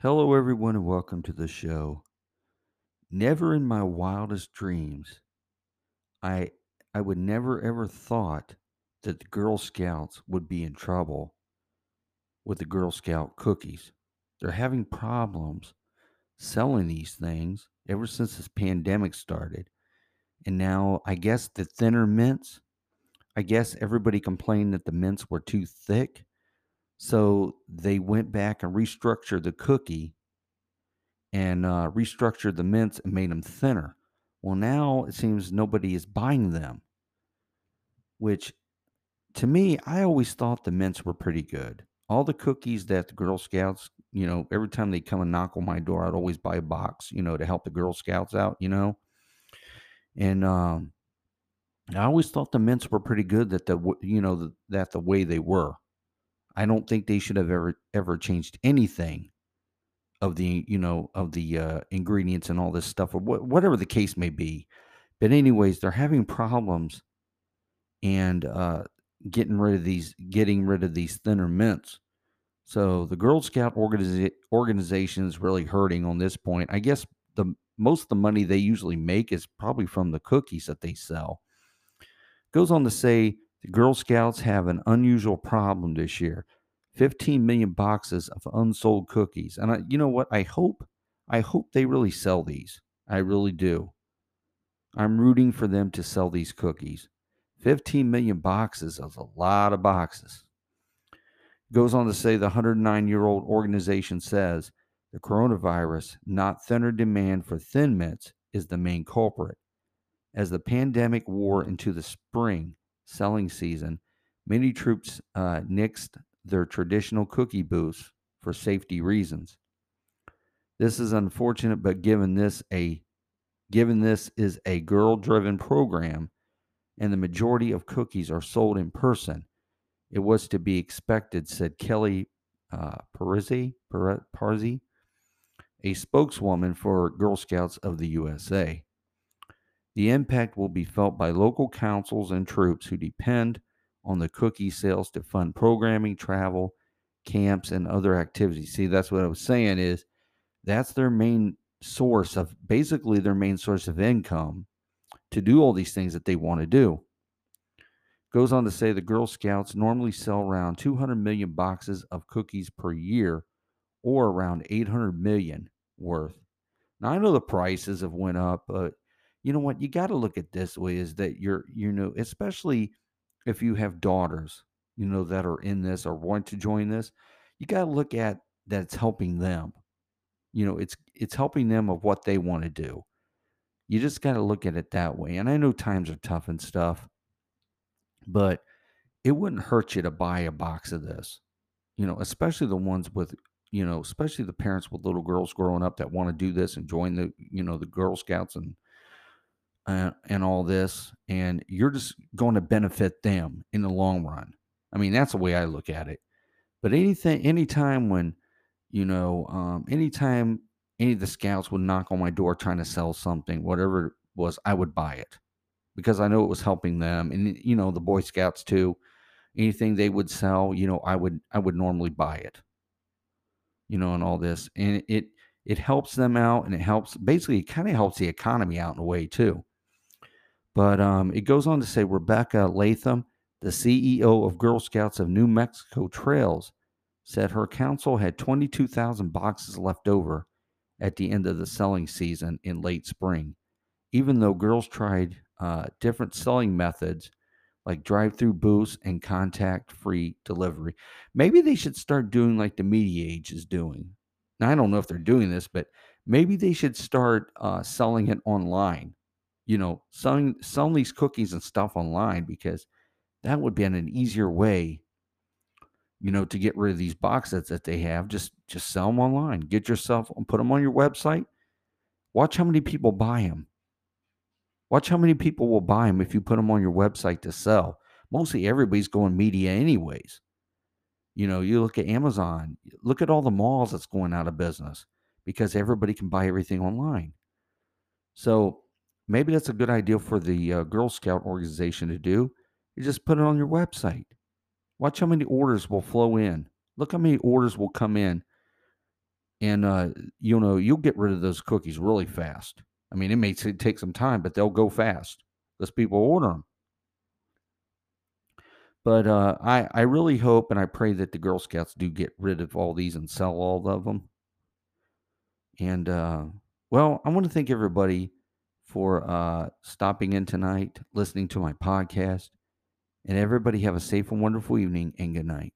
Hello, everyone, and welcome to the show. Never in my wildest dreams, I I would never ever thought that the Girl Scouts would be in trouble with the Girl Scout cookies. They're having problems selling these things ever since this pandemic started. And now I guess the thinner mints, I guess everybody complained that the mints were too thick. So they went back and restructured the cookie and uh, restructured the mints and made them thinner. Well, now it seems nobody is buying them, which to me, I always thought the mints were pretty good. All the cookies that the Girl Scouts, you know, every time they come and knock on my door, I'd always buy a box, you know, to help the Girl Scouts out, you know. And um, I always thought the mints were pretty good that the you know the, that the way they were. I don't think they should have ever ever changed anything of the you know of the uh, ingredients and all this stuff or wh- whatever the case may be. But anyways, they're having problems and uh, getting rid of these getting rid of these thinner mints. So the Girl Scout organiza- organization is really hurting on this point. I guess the most of the money they usually make is probably from the cookies that they sell. Goes on to say the Girl Scouts have an unusual problem this year. 15 million boxes of unsold cookies. And I, you know what? I hope I hope they really sell these. I really do. I'm rooting for them to sell these cookies. 15 million boxes is a lot of boxes. Goes on to say the 109 year old organization says the coronavirus, not thinner demand for thin mints, is the main culprit. As the pandemic wore into the spring selling season, many troops uh, nixed their traditional cookie booths for safety reasons. This is unfortunate, but given this a given this is a girl-driven program and the majority of cookies are sold in person, it was to be expected, said Kelly uh, a spokeswoman for Girl Scouts of the USA. The impact will be felt by local councils and troops who depend on the cookie sales to fund programming, travel, camps, and other activities. See, that's what I was saying is that's their main source of basically their main source of income to do all these things that they want to do. Goes on to say the Girl Scouts normally sell around 200 million boxes of cookies per year or around 800 million worth. Now I know the prices have went up, but you know what? You got to look at this way is that you're you know, especially if you have daughters, you know, that are in this or want to join this, you got to look at that it's helping them. You know, it's it's helping them of what they want to do. You just got to look at it that way. And I know times are tough and stuff, but it wouldn't hurt you to buy a box of this. You know, especially the ones with you know, especially the parents with little girls growing up that want to do this and join the, you know, the Girl Scouts and uh, and all this, and you're just going to benefit them in the long run. I mean, that's the way I look at it. But anything, anytime when, you know, um, anytime any of the scouts would knock on my door trying to sell something, whatever it was, I would buy it because I know it was helping them, and you know, the Boy Scouts too. Anything they would sell, you know, I would I would normally buy it. You know, and all this, and it it helps them out, and it helps basically it kind of helps the economy out in a way too. But um, it goes on to say Rebecca Latham, the CEO of Girl Scouts of New Mexico Trails, said her council had 22,000 boxes left over at the end of the selling season in late spring. Even though girls tried uh, different selling methods like drive through booths and contact free delivery. Maybe they should start doing like the media age is doing. Now, I don't know if they're doing this, but maybe they should start uh, selling it online you know, selling selling these cookies and stuff online because that would be an easier way, you know, to get rid of these boxes that they have. Just just sell them online. Get yourself and put them on your website. Watch how many people buy them. Watch how many people will buy them if you put them on your website to sell. Mostly everybody's going media anyways. You know, you look at Amazon, look at all the malls that's going out of business because everybody can buy everything online. So maybe that's a good idea for the uh, Girl Scout organization to do. You just put it on your website. Watch how many orders will flow in. Look how many orders will come in and uh, you know you'll get rid of those cookies really fast. I mean, it may take some time, but they'll go fast because people order them. But uh, I I really hope and I pray that the Girl Scouts do get rid of all these and sell all of them. And uh, well, I want to thank everybody for uh, stopping in tonight, listening to my podcast, and everybody have a safe and wonderful evening and good night.